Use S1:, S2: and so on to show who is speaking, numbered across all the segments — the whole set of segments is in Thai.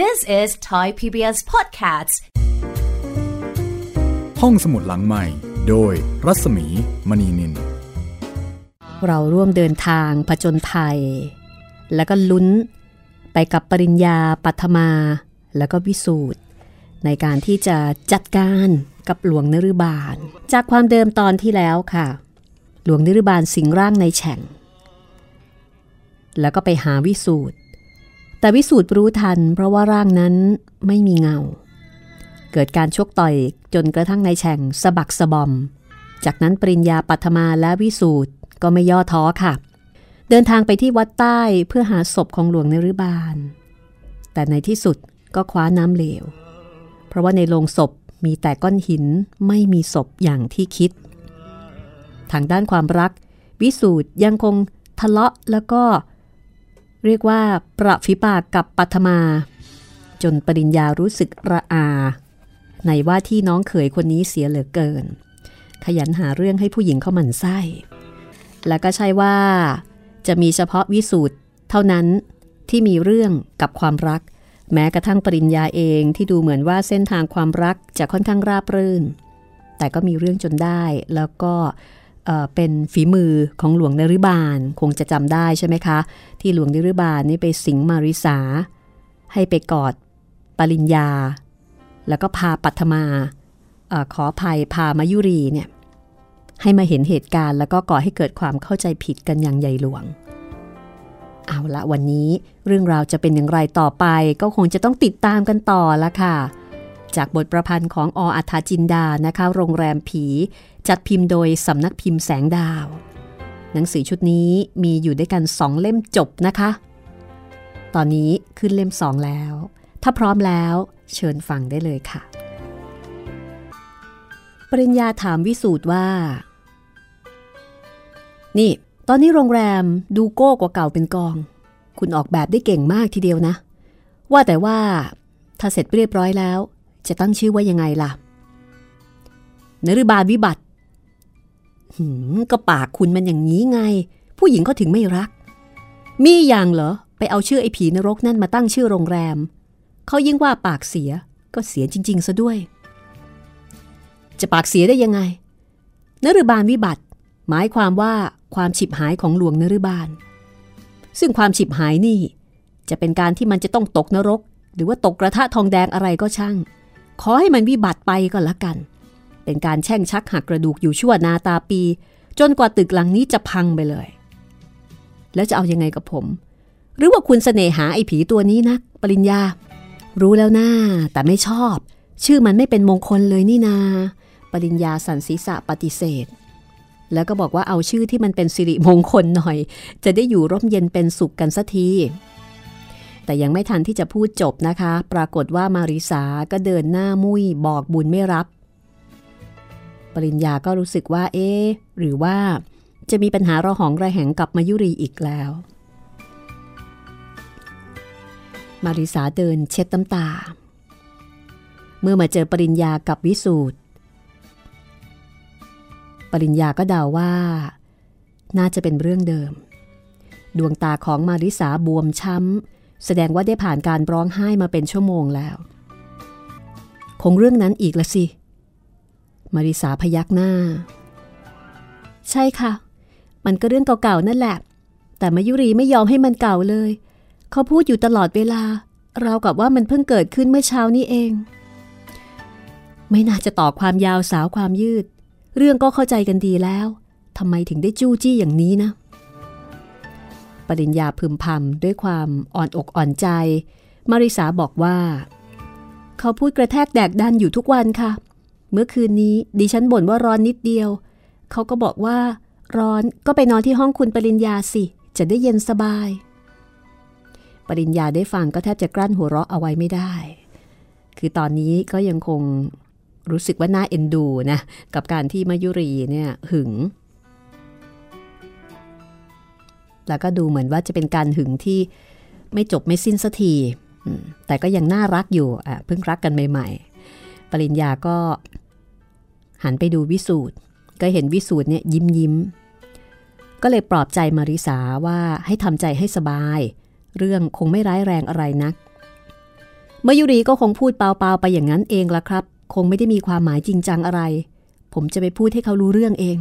S1: This is Thai PBS Podcasts
S2: ห้องสมุดหลังใหม่ โดยรัศมีมณีนิน
S3: เราร่วมเดินทางผจญภัย แล้วก็ลุ้นไปกับปริญญาปัทมา แล้วก็วิสูตรในการที่จะจัดการกับหลวงนรุบาล จากความเดิมตอนที่แล้วค่ะ หลวงนรุบาลสิงร่างในแฉ่ง แล้วก็ไปหาวิสูตร แต่วิสูตรรู้ทัน เพราะว่าร่างนั้นไม่มีเงา เกิดการชกต่อยจนกระทั่งในแฉ่งสะบักสะบอม จากนั้นปริญญาปัทมาและวิสูตรก็ไม่ย่อท้อค่ะ เดินทางไปที่วัดใต้เพื่อหาศพของหลวงนรุบาล แต่ในที่สุดก็คว้าน้ำเหลว เพราะว่าในโลงศพมีแต่ก้อนหินไม่มีศพอย่างที่คิด ทางด้านความรัก วิสูตรยังคงทะเลาะแล้วก็ เรียกว่าประฟิปากกับปัทมา จนปริญญารู้สึกระอา ในว่าที่น้องเขยคนนี้เสียเหลือเกิน ขยันหาเรื่องให้ผู้หญิงเข้าหมันไส้ และก็ใช่ว่า จะมีเฉพาะวิสูตรเท่านั้นที่มีเรื่องกับความรัก แม้กระทั่งปริญญาเองที่ดูเหมือนว่าเส้นทางความรักจะค่อนข้างราบรื่น แต่ก็มีเรื่องจนได้แล้วก็ เป็นฝีมือของหลวงนริบาลคงจะจำได้ใช่ไหมคะ ที่หลวงนริบาลนี่ไปสิงมาริสา ให้ไปกอดปริญญา แล้วก็พาปัทมาอขออภัยพามายุรีเนี่ยให้มาเห็นเหตุการณ์ แล้วก็ก่อให้เกิดความเข้าใจผิดกันอย่างใหญ่หลวง เอาละวันนี้เรื่องราวจะเป็นอย่างไรต่อไป ก็คงจะต้องติดตามกันต่อละค่ะ จากบทประพันธ์ของออัธาจินดานะคะ โรงแรมผี จัดพิมพ์โดยสำนักพิมพ์แสงดาว หนังสือชุดนี้มีอยู่ด้วยกันสองเล่มจบนะคะ ตอนนี้ขึ้นเล่มสองแล้ว ถ้าพร้อมแล้วเชิญฟังได้เลยค่ะ ปริญญาถามวิสูตรว่า นี่ ตอนนี้โรงแรมดูโก้กว่าเก่าเป็นกอง คุณออกแบบได้เก่งมากทีเดียวนะ ว่าแต่ว่า ถ้าเสร็จเรียบร้อยแล้ว จะตั้งชื่อว่ายังไงล่ะนรบาลวิบัติ หืมก็ปากคุณมันอย่างนี้ไง ผู้หญิงก็ถึงไม่รัก มีอย่างเหรอ ไปเอาชื่อไอ้ผีนรกนั่นมาตั้งชื่อโรงแรม เขายิ่งว่าปากเสียก็เสียจริง ๆ ซะด้วย จะปากเสียได้ยังไงนรุบาลวิบัติ หมายความว่าความฉิบหายของหลวงนรุบาล ซึ่งความฉิบหายนี่ จะเป็นการที่มันจะต้องตกนรก หรือว่าตกกระทะทองแดงอะไรก็ช่าง ขอให้มันวิบัติไปก็แล้วกัน เป็นการแช่งชักหักกระดูกอยู่ชั่วนาตาปี จนกว่าตึกหลังนี้จะพังไปเลย แล้วจะเอายังไงกับผม หรือว่าคุณเสน่หาไอ้ผีตัวนี้นัก ปริญญา รู้แล้วนะแต่ไม่ชอบ ชื่อมันไม่เป็นมงคลเลยนี่นา ปริญญาสันศีษะปฏิเสธ แล้วก็บอกว่าเอาชื่อที่มันเป็นสิริมงคลหน่อย จะได้อยู่ร่มเย็นเป็นสุขกันสักทีแต่ยังไม่ทันที่จะพูดจบนะคะ ปรากฏว่ามาริสาก็เดินหน้ามุ้ยบอกบุญไม่รับ ปริญญาก็รู้สึกว่าเอ๊หรือว่าจะมีปัญหาระหองระแหงกับมายุรีอีกแล้ว มาริสาเดินเช็ดน้ำตา เมื่อมาเจอปริญญากับวิสูตรปริญญาก็เดาว่า น่าจะเป็นเรื่องเดิม ดวงตาของมาริสาบวมช้ำ แสดงว่าได้ผ่านการร้องไห้มาเป็นชั่วโมงแล้ว คงเรื่องนั้นอีกละสิ มาริสาพยักหน้า ใช่ค่ะ มันก็เรื่องเก่าๆนั่นแหละ แต่มายุรีไม่ยอมให้มันเก่าเลย เขาพูดอยู่ตลอดเวลา เรากับว่ามันเพิ่งเกิดขึ้นเมื่อเช้านี้เอง ไม่น่าจะต่อความยาวสาวความยืด เรื่องก็เข้าใจกันดีแล้วทำไมถึงได้จู้จี้อย่างนี้นะ ปริญญาพึมพำด้วยความอ่อนอกอ่อนใจ มาริสาบอกว่า เขาพูดกระแทกแดกดันอยู่ทุกวันค่ะ เมื่อคืนนี้ดิฉันบ่นว่าร้อนนิดเดียว เขาก็บอกว่า ร้อนก็ไปนอนที่ห้องคุณปริญญาสิ จะได้เย็นสบาย ปริญญาได้ฟังก็แทบจะกลั้นหัวเราะเอาไว้ไม่ได้ คือตอนนี้ก็ยังคงรู้สึกว่าน่าเอ็นดูนะ กับการที่มายุรีเนี่ยหึง แล้วก็ดูเหมือนว่าจะเป็นการหึงที่ไม่จบไม่สิ้นสักทีแต่ก็ยังน่ารักอยู่อะเพิ่งรักกันใหม่ ๆ ปริญญาก็ หันไปดูวิสูตรก็เห็นวิสูตรเนี่ยยิ้มยิ้ม ก็เลยปลอบใจมาริสาว่าให้ทำใจให้สบาย เรื่องคงไม่ร้ายแรงอะไรนักมยุรีก็คงพูดเปล่าๆไปอย่างนั้นเองละครับ คงไม่ได้มีความหมายจริงจังอะไร ผมจะไปพูดให้เขารู้เรื่องเอง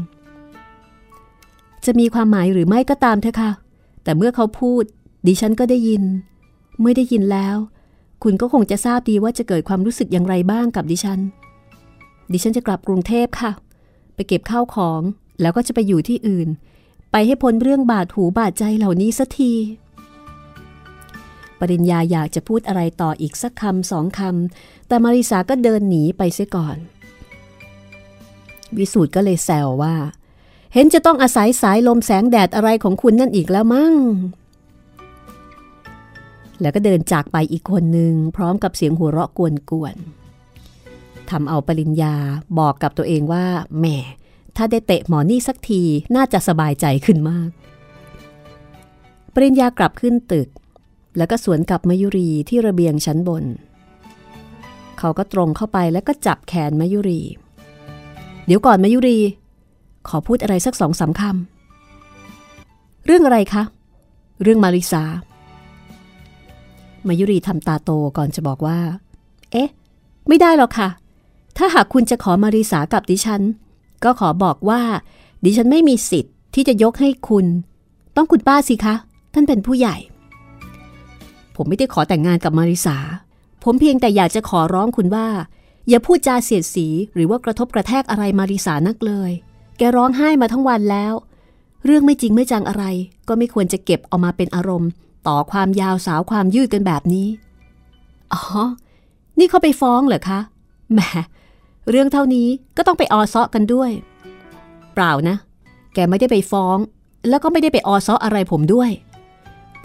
S3: จะมีความหมายหรือไม่ก็ตามเถอะค่ะ แต่เมื่อเขาพูด ดิฉันก็ได้ยิน เมื่อได้ยินแล้ว คุณก็คงจะทราบดีว่าจะเกิดความรู้สึกอย่างไรบ้างกับดิฉัน ดิฉันจะกลับกรุงเทพค่ะ ไปเก็บข้าวของแล้วก็จะไปอยู่ที่อื่น ไปให้พ้นเรื่องบาดหูบาดใจเหล่านี้สักที ปริญญาอยากจะพูดอะไรต่ออีกสักคำสองคำแต่มาริสาก็เดินหนีไปเสียก่อน วิสูตรก็เลยแซวว่า เห็นจะต้องอาศัยสายลมแสงแดดอะไรของคุณนั่นอีกแล้วมั้งแล้วก็เดินจากไปอีกคนหนึ่งพร้อมกับเสียงหัวเราะกวนๆ ทำเอาปริญญาบอกกับตัวเองว่าแหมถ้าได้เตะหมอนี่สักทีน่าจะสบายใจขึ้นมาก ปริญญากลับขึ้นตึก แล้วก็สวนกับมยุรีที่ระเบียงชั้นบน เขาก็ตรงเข้าไปแล้วก็จับแขนมยุรี เดี๋ยวก่อนมยุรี ขอพูดอะไรสักสองสาคำ เรื่องอะไรคะ เรื่องมาริสามายุรีทำตาโตก่อนจะบอกว่า เอ๊ะ ไม่ได้หรอกค่ะ ถ้าหากคุณจะขอมาริสากับดิฉัน ก็ขอบอกว่า ดิฉันไม่มีสิทธิ์ที่จะยกให้คุณ ต้องคุณป้าสิคะ ท่านเป็นผู้ใหญ่ ผมไม่ได้ขอแต่งงานกับมาริสา ผมเพียงแต่อยากจะขอร้องคุณว่า อย่าพูดจาเสียดสีหรือว่ากระทบกระแทกอะไรมาริสานักเลย แกร้องไห้มาทั้งวันแล้ว เรื่องไม่จริงไม่จังอะไร ก็ไม่ควรจะเก็บเอามาเป็นอารมณ์ ต่อความยาวสาวความยืดกันแบบนี้ อ๋อ นี่เขาไปฟ้องเหรอคะ แหม เรื่องเท่านี้ก็ต้องไปออซาะกันด้วย เปล่านะ แกไม่ได้ไปฟ้อง แล้วก็ไม่ได้ไปออซาะอะไรผมด้วย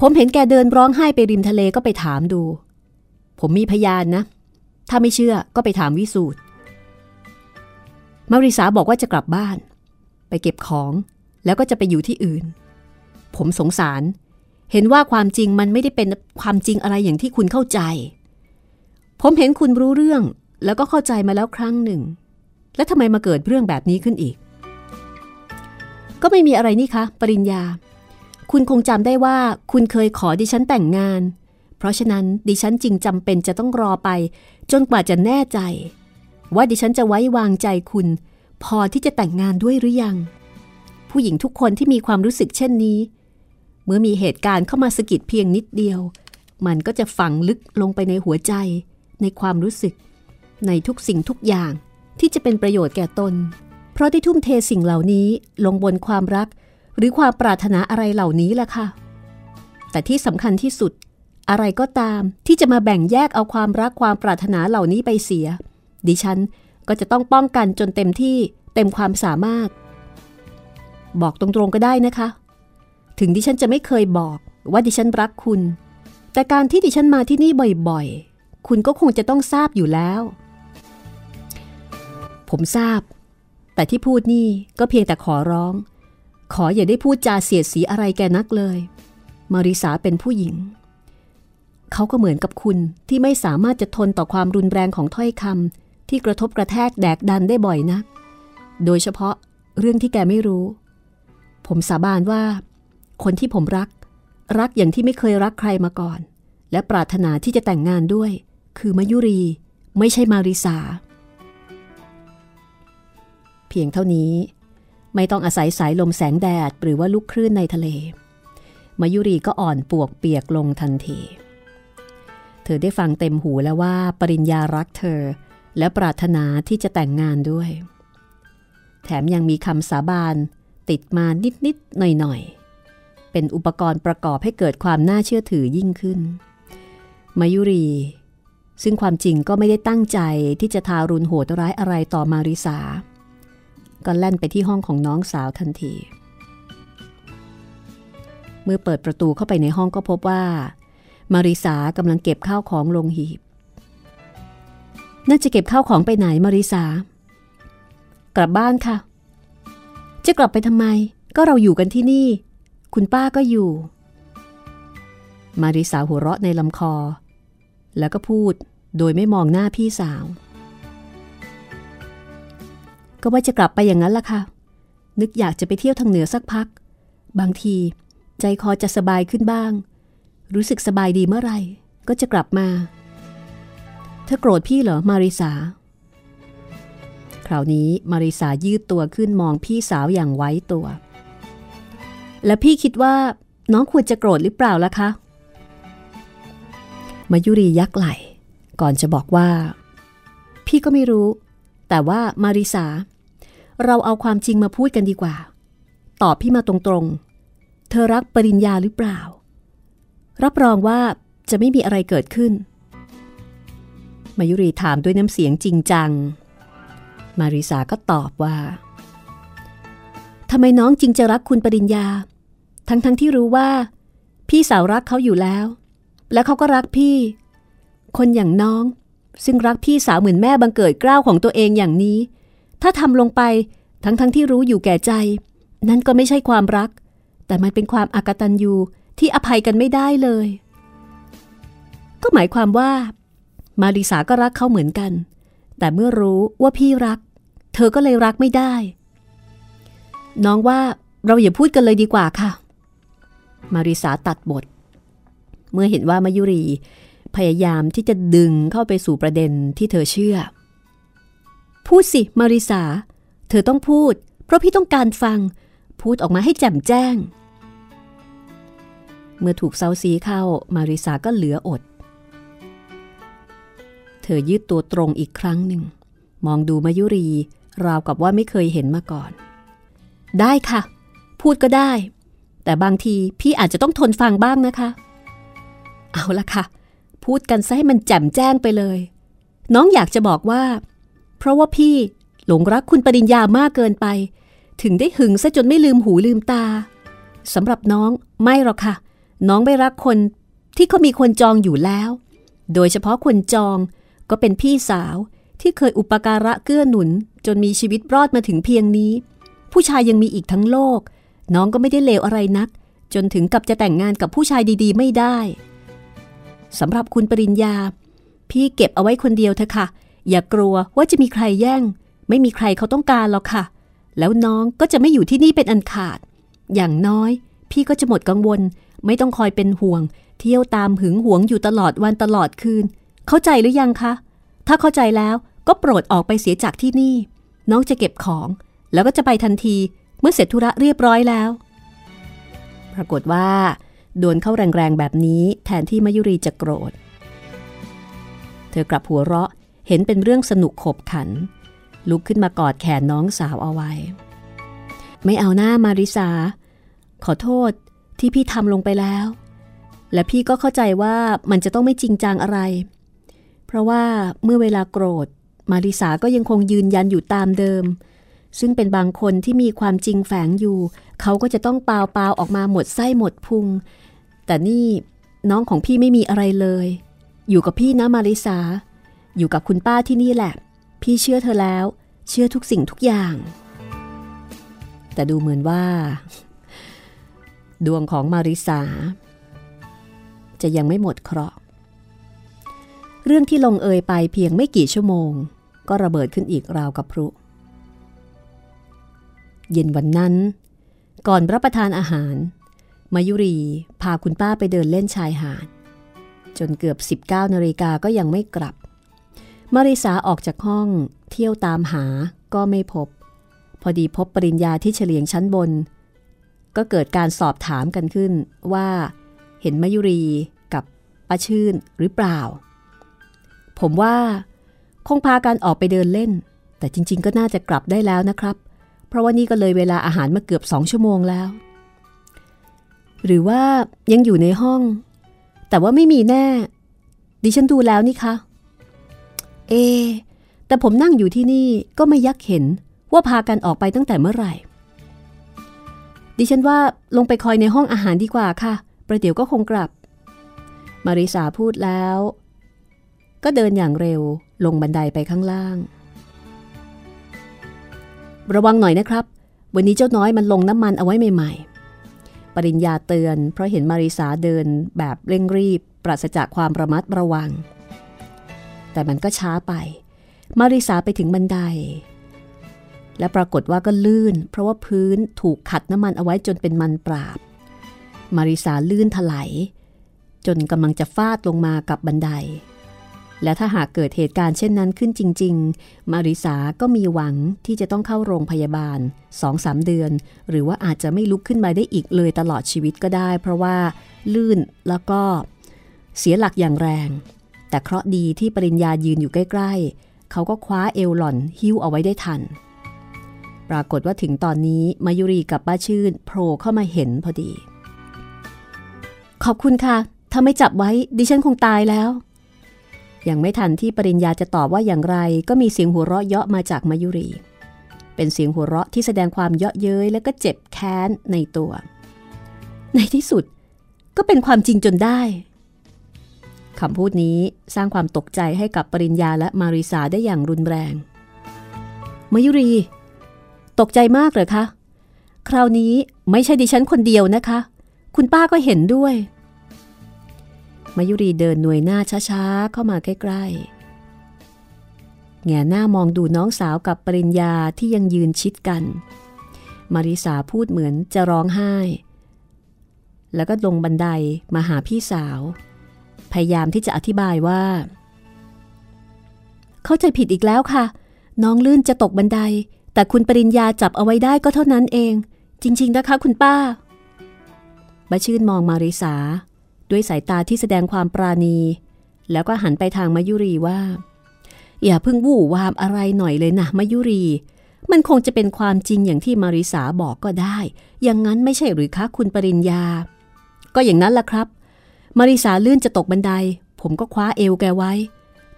S3: ผมเห็นแกเดินร้องไห้ไปริมทะเลก็ไปถามดู ผมมีพยานนะ ถ้าไม่เชื่อก็ไปถามวิสูตรมาริสาบอกว่าจะกลับบ้าน ไปเก็บของแล้วก็จะไปอยู่ที่อื่น ผมสงสาร เห็นว่าความจริงมันไม่ได้เป็นความจริงอะไรอย่างที่คุณเข้าใจ ผมเห็นคุณรู้เรื่อง แล้วก็เข้าใจมาแล้วครั้งหนึ่ง แล้วทำไมมาเกิดเรื่องแบบนี้ขึ้นอีก ก็ไม่มีอะไรนี่คะ ปริญญา คุณคงจำได้ว่าคุณเคยขอดิฉันแต่งงาน เพราะฉะนั้นดิฉันจริงจำเป็นจะต้องรอไป จนกว่าจะแน่ใจ ว่าดิฉันจะไว้วางใจคุณ พอที่จะแต่งงานด้วยหรือยัง ผู้หญิงทุกคนที่มีความรู้สึกเช่นนี้ เมื่อมีเหตุการณ์เข้ามาสะกิดเพียงนิดเดียว มันก็จะฝังลึกลงไปในหัวใจ ในความรู้สึก ในทุกสิ่งทุกอย่างที่จะเป็นประโยชน์แก่ตน เพราะได้ทุ่มเทสิ่งเหล่านี้ลงบนความรัก หรือความปรารถนาอะไรเหล่านี้แหละค่ะ แต่ที่สำคัญที่สุด อะไรก็ตามที่จะมาแบ่งแยกเอาความรักความปรารถนาเหล่านี้ไปเสีย ดิฉันก็จะต้องป้องกันจนเต็มที่เต็มความสามารถ บอกตรงๆก็ได้นะคะ ถึงดิฉันจะไม่เคยบอกว่าดิฉันรักคุณ แต่การที่ดิฉันมาที่นี่บ่อยๆ คุณก็คงจะต้องทราบอยู่แล้ว ผมทราบ แต่ที่พูดนี่ก็เพียงแต่ขอร้อง ขออย่าได้พูดจาเสียดสีอะไรแกนักเลย มาริสาเป็นผู้หญิง เขาก็เหมือนกับคุณที่ไม่สามารถจะทนต่อความรุนแรงของถ้อยคำที่กระทบกระแทกแดกดันได้บ่อยนัก โดยเฉพาะเรื่องที่แกไม่รู้ ผมสาบานว่า คนที่ผมรัก รักอย่างที่ไม่เคยรักใครมาก่อน และปรารถนาที่จะแต่งงานด้วย คือมายุรี ไม่ใช่มาริสา เพียงเท่านี้ ไม่ต้องอาศัยสายลมแสงแดดหรือว่าลูกคลื่นในทะเล มายุรีก็อ่อนปวกเปียกลงทันที เธอได้ฟังเต็มหูแล้วว่าปริญญารักเธอ และปรารถนาที่จะแต่งงานด้วย แถมยังมีคำสาบานติดมานิดๆหน่อยๆ เป็นอุปกรณ์ประกอบให้เกิดความน่าเชื่อถือยิ่งขึ้น มายุรี ซึ่งความจริงก็ไม่ได้ตั้งใจที่จะทารุณโหดร้ายอะไรต่อมาริสา ก็แล่นไปที่ห้องของน้องสาวทันที เมื่อเปิดประตูเข้าไปในห้องก็พบว่า มาริสากำลังเก็บข้าวของลงหีบ น่าจะเก็บข้าวของไปไหนมาริสากลับบ้านค่ะ จะกลับไปทำไม ก็เราอยู่กันที่นี่ คุณป้าก็อยู่ มาริสาหัวเราะในลำคอ แล้วก็พูดโดยไม่มองหน้าพี่สาว ก็ว่าจะกลับไปอย่างนั้นล่ะค่ะ นึกอยากจะไปเที่ยวทางเหนือสักพัก บางที ใจคอจะสบายขึ้นบ้าง รู้สึกสบายดีเมื่อไหร่ ก็จะกลับมา เธอโกรธพี่เหรอ มาริสา คราวนี้มาริสายืดตัวขึ้นมองพี่สาวอย่างไว้ตัว แล้วพี่คิดว่าน้องควรจะโกรธหรือเปล่าล่ะคะ มายุรียักไหลก่อนจะบอกว่า พี่ก็ไม่รู้ แต่ว่ามาริสา เราเอาความจริงมาพูดกันดีกว่า ตอบพี่มาตรงๆ เธอรักปริญญาหรือเปล่า รับรองว่าจะไม่มีอะไรเกิดขึ้น มายุรีถามด้วยน้ำเสียงจริงจัง มาริสาก็ตอบว่าทำไมน้องจริงจะรักคุณปริญญา ทั้งๆทที่รู้ว่า พี่สาวรักเขาอยู่แล้ว และเขาก็รักพี่ คนอย่างน้อง ซึ่งรักพี่สาวเหมือนแม่บังเกิดกล้าวของตัวเองอย่างนี้ ถ้าทำลงไปทั้งๆทที่รู้อยู่แก่ใจ นั่นก็ไม่ใช่ความรัก แต่มันเป็นความอากตันยูที่อภัยกันไม่ได้เลย ก็หมายความว่า มาริสาก็รักเขาเหมือนกัน แต่เมื่อรู้ว่าพี่รัก เธอก็เลยรักไม่ได้ น้องว่าเราอย่าพูดกันเลยดีกว่าค่ะ มาริสาตัดบท เมื่อเห็นว่ามายุรี พยายามที่จะดึงเข้าไปสู่ประเด็นที่เธอเชื่อ พูดสิ มาริสา เธอต้องพูด เพราะพี่ต้องการฟัง พูดออกมาให้แจ่มแจ้ง เมื่อถูกเซาซีเข้า มาริสาก็เหลืออด เธอยืดตัวตรงอีกครั้งหนึ่ง มองดูมายุรี ราวกับว่าไม่เคยเห็นมาก่อน ได้ค่ะ พูดก็ได้ แต่บางทีพี่อาจจะต้องทนฟังบ้างนะคะ เอาละค่ะ พูดกันซะให้มันแจ่มแจ้งไปเลย น้องอยากจะบอกว่า เพราะว่าพี่หลงรักคุณปริญญามากเกินไป ถึงได้หึงซะจนไม่ลืมหูลืมตาสำหรับน้องไม่หรอกค่ะ น้องไม่รักคนที่เขามีคนจองอยู่แล้ว โดยเฉพาะคนจองก็เป็นพี่สาวที่เคยอุปการะเกื้อหนุน จนมีชีวิตรอดมาถึงเพียงนี้ ผู้ชายยังมีอีกทั้งโลก น้องก็ไม่ได้เลวอะไรนัก จนถึงกับจะแต่งงานกับผู้ชายดีๆ ไม่ได้สำหรับคุณปริญญา พี่เก็บเอาไว้คนเดียวเถอะค่ะ อย่ากลัวว่าจะมีใครแย่ง ไม่มีใครเขาต้องการหรอกค่ะ แล้วน้องก็จะไม่อยู่ที่นี่เป็นอันขาด อย่างน้อย พี่ก็จะหมดกังวล ไม่ต้องคอยเป็นห่วง เที่ยวตามหึงหวงอยู่ตลอดวันตลอดคืน เข้าใจหรือยังคะ ถ้าเข้าใจแล้วก็โปรดออกไปเสียจากที่นี่ น้องจะเก็บของ แล้วก็จะไปทันทีเมื่อเสร็จธุระเรียบร้อยแล้ว ปรากฏว่าโดนเข้าแรงๆแบบนี้แทนที่มายุรีจะโกรธ เธอกลับหัวเราะ เห็นเป็นเรื่องสนุกขบขัน ลุกขึ้นมากอดแขนน้องสาวเอาไว้ ไม่เอาหน้ามาริสา ขอโทษที่พี่ทำลงไปแล้ว และพี่ก็เข้าใจว่ามันจะต้องไม่จริงจังอะไร เพราะว่าเมื่อเวลาโกรธ มาริสาก็ยังคงยืนยันอยู่ตามเดิม ซึ่งเป็นบางคนที่มีความจริงแฝงอยู่ เขาก็จะต้องเปล่าเปล่าออกมาหมดไส้หมดพุง แต่นี่น้องของพี่ไม่มีอะไรเลย อยู่กับพี่นะมาริสา อยู่กับคุณป้าที่นี่แหละ พี่เชื่อเธอแล้ว เชื่อทุกสิ่งทุกอย่าง แต่ดูเหมือนว่า ดวงของมาริสา จะยังไม่หมดเคราะห์เรื่องที่ลงเอยไปเพียงไม่กี่ชั่วโมง ก็ระเบิดขึ้นอีกราวกับพลุเย็นวันนั้น ก่อนรับประทานอาหาร มายุรีพาคุณป้าไปเดินเล่นชายหาดจนเกือบ 19นาฬิกาก็ยังไม่กลับ มาริสาออกจากห้องเที่ยวตามหาก็ไม่พบ พอดีพบปริญญาที่เฉลียงชั้นบน ก็เกิดการสอบถามกันขึ้นว่าเห็นมายุรีกับป้าชื่นหรือเปล่า ผมว่าคงพากันออกไปเดินเล่น แต่จริง ๆ ก็น่าจะกลับได้แล้วนะครับ เพราะว่านี่ก็เลยเวลาอาหารมาเกือบสองชั่วโมงแล้ว หรือว่ายังอยู่ในห้อง แต่ว่าไม่มีแน่ ดิฉันดูแล้วนี่คะ เอ แต่ผมนั่งอยู่ที่นี่ก็ไม่ยักเห็นว่าพากันออกไปตั้งแต่เมื่อไหร่ ดิฉันว่าลงไปคอยในห้องอาหารดีกว่าค่ะ ประเดี๋ยวก็คงกลับ มาริสาพูดแล้ว ก็เดินอย่างเร็วลงบันไดไปข้างล่าง ระวังหน่อยนะครับ วันนี้เจ้าน้อยมันลงน้ำมันเอาไว้ใหม่ๆปริญญาเตือนเพราะเห็นมาริสาเดินแบบเร่งรีบ ปราศจากความระมัดระวัง แต่มันก็ช้าไป มาริสาไปถึงบันได และปรากฏว่าก็ลื่น เพราะว่าพื้นถูกขัดน้ำมันเอาไว้จนเป็นมันปราบ มาริสาลื่นถลายจนกำลังจะฟาดลงมากับบันได และถ้าหากเกิดเหตุการณ์เช่นนั้นขึ้นจริง ๆ มาริสาก็มีหวังที่จะต้องเข้าโรงพยาบาล2-3เดือน หรือว่าอาจจะไม่ลุกขึ้นมาได้อีกเลยตลอดชีวิตก็ได้ เพราะว่าลื่นแล้วก็เสียหลักอย่างแรง แต่เคราะดีที่ปริญญายืนอยู่ใกล้ ๆ เขาก็คว้าเอวหล่อนหิ้วเอาไว้ได้ทัน ปรากฏว่าถึงตอนนี้มายุรีกับป้าชื่นโผล่เข้ามาเห็นพอดี ขอบคุณค่ะ ถ้าไม่จับไว้ดิฉันคงตายแล้ว ยังไม่ทันที่ปริญญาจะตอบว่าอย่างไร ก็มีเสียงหัวเราะเยาะมาจากมายุรี เป็นเสียงหัวเราะที่แสดงความเยาะเย้ยและก็เจ็บแค้นในตัว ในที่สุดก็เป็นความจริงจนได้ คำพูดนี้สร้างความตกใจให้กับปริญญาและมาริสาได้อย่างรุนแรงมายุรี ตกใจมากเลยคะ คราวนี้ไม่ใช่ดิฉันคนเดียวนะคะ คุณป้าก็เห็นด้วย มายุรีเดินหน่วยหน้าช้าๆ เข้ามาใกล้ๆ แง่หน้ามองดูน้องสาวกับปริญญาที่ยังยืนชิดกัน มาริสาพูดเหมือนจะร้องไห้ แล้วก็ลงบันไดมาหาพี่สาว พยายามที่จะอธิบายว่า เข้าใจผิดอีกแล้วค่ะ น้องลื่นจะตกบันได แต่คุณปริญญาจับเอาไว้ได้ก็เท่านั้นเอง จริง ๆ นะคะคุณป้าบาชื่นมองมาริสา ด้วยสายตาที่แสดงความปราณี แล้วก็หันไปทางมายุรีว่า อย่าเพิ่งวู่วามอะไรหน่อยเลยนะมายุรี มันคงจะเป็นความจริงอย่างที่มาริสาบอกก็ได้ อย่างนั้นไม่ใช่หรือคะคุณปริญญา ก็อย่างนั้นล่ะครับ มาริสาลื่นจะตกบันได ผมก็คว้าเอวแกไว้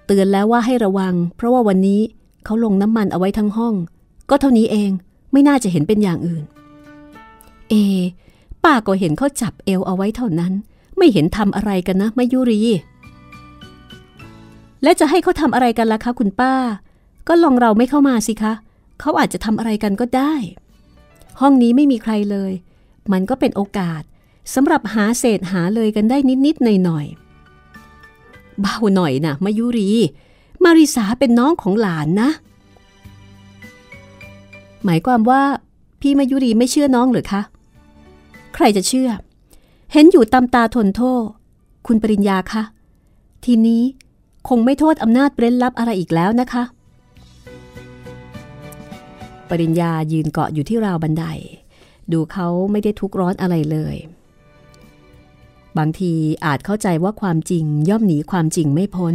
S3: เตือนแล้วว่าให้ระวัง เพราะว่าวันนี้เขาลงน้ำมันเอาไว้ทั้งห้อง ก็เท่านี้เองไม่น่าจะเห็นเป็นอย่างอื่น เอ ป้าก็เห็นเขาจับเอวเอาไว้เท่านั้น ไม่เห็นทำอะไรกันนะมายุรี และจะให้เขาทำอะไรกันล่ะคะคุณป้า ก็ลองเราไม่เข้ามาสิคะ เขาอาจจะทำอะไรกันก็ได้ ห้องนี้ไม่มีใครเลย มันก็เป็นโอกาส สำหรับหาเศษหาเลยกันได้นิดๆหน่อยๆเบาหน่อยนะมายุรี มาริสาเป็นน้องของหลานนะ หมายความว่า พี่มายุรีไม่เชื่อน้องหรือคะ ใครจะเชื่อ เห็นอยู่ตำตาทนโทษ คุณปริญญาคะทีนี้คงไม่โทษอำนาจเร้นลับอะไรอีกแล้วนะคะ ปริญญายืนเกาะอยู่ที่ราวบันได ดูเขาไม่ได้ทุกร้อนอะไรเลย บางทีอาจเข้าใจว่าความจริงย่อมหนีความจริงไม่พ้น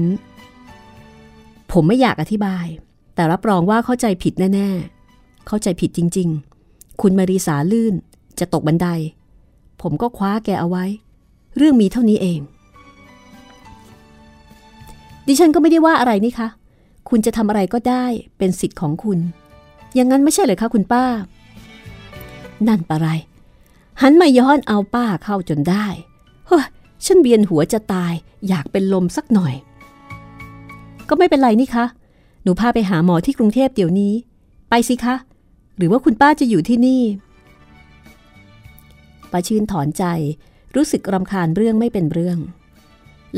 S3: ผมไม่อยากอธิบาย แต่รับรองว่าเข้าใจผิดแน่ ๆ เข้าใจผิดจริง ๆ คุณมารีสาลื่นจะตกบันได ผมก็คว้าแกเอาไว้ เรื่องมีเท่านี้เอง ดิฉันก็ไม่ได้ว่าอะไรนี่คะคุณจะทำอะไรก็ได้เป็นสิทธิ์ของคุณ อย่างนั้นไม่ใช่เลยคะคุณป้า นั่นปะไร หันมาย้อนเอาป้าเข้าจนได้ เฮ้ยฉันเบียนหัวจะตาย อยากเป็นลมสักหน่อย ก็ไม่เป็นไรนี่คะ หนูพาไปหาหมอที่กรุงเทพเดี๋ยวนี้ ไปสิคะ หรือว่าคุณป้าจะอยู่ที่นี่ป้าชื่นถอนใจรู้สึกรำคาญเรื่องไม่เป็นเรื่อง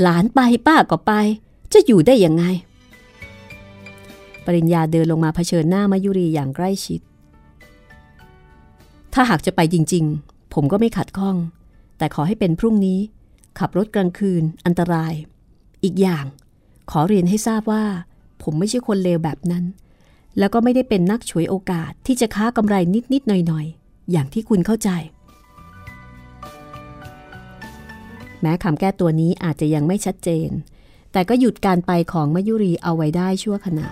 S3: หลานไปป้าก็ไป จะอยู่ได้ยังไง ปริญญาเดินลงมาเผชิญหน้ามายุรีอย่างใกล้ชิด ถ้าหากจะไปจริง ๆ ผมก็ไม่ขัดข้อง แต่ขอให้เป็นพรุ่งนี้ ขับรถกลางคืน อันตราย อีกอย่าง ขอเรียนให้ทราบว่า ผมไม่ใช่คนเลวแบบนั้น แล้วก็ไม่ได้เป็นนักฉวยโอกาสที่จะค้ากำไรนิดๆหน่อยๆ อย่างที่คุณเข้าใจ แม้คำแก้ตัวนี้อาจจะยังไม่ชัดเจน แต่ก็หยุดการไปของมยุรีเอาไว้ได้ชั่วขณะ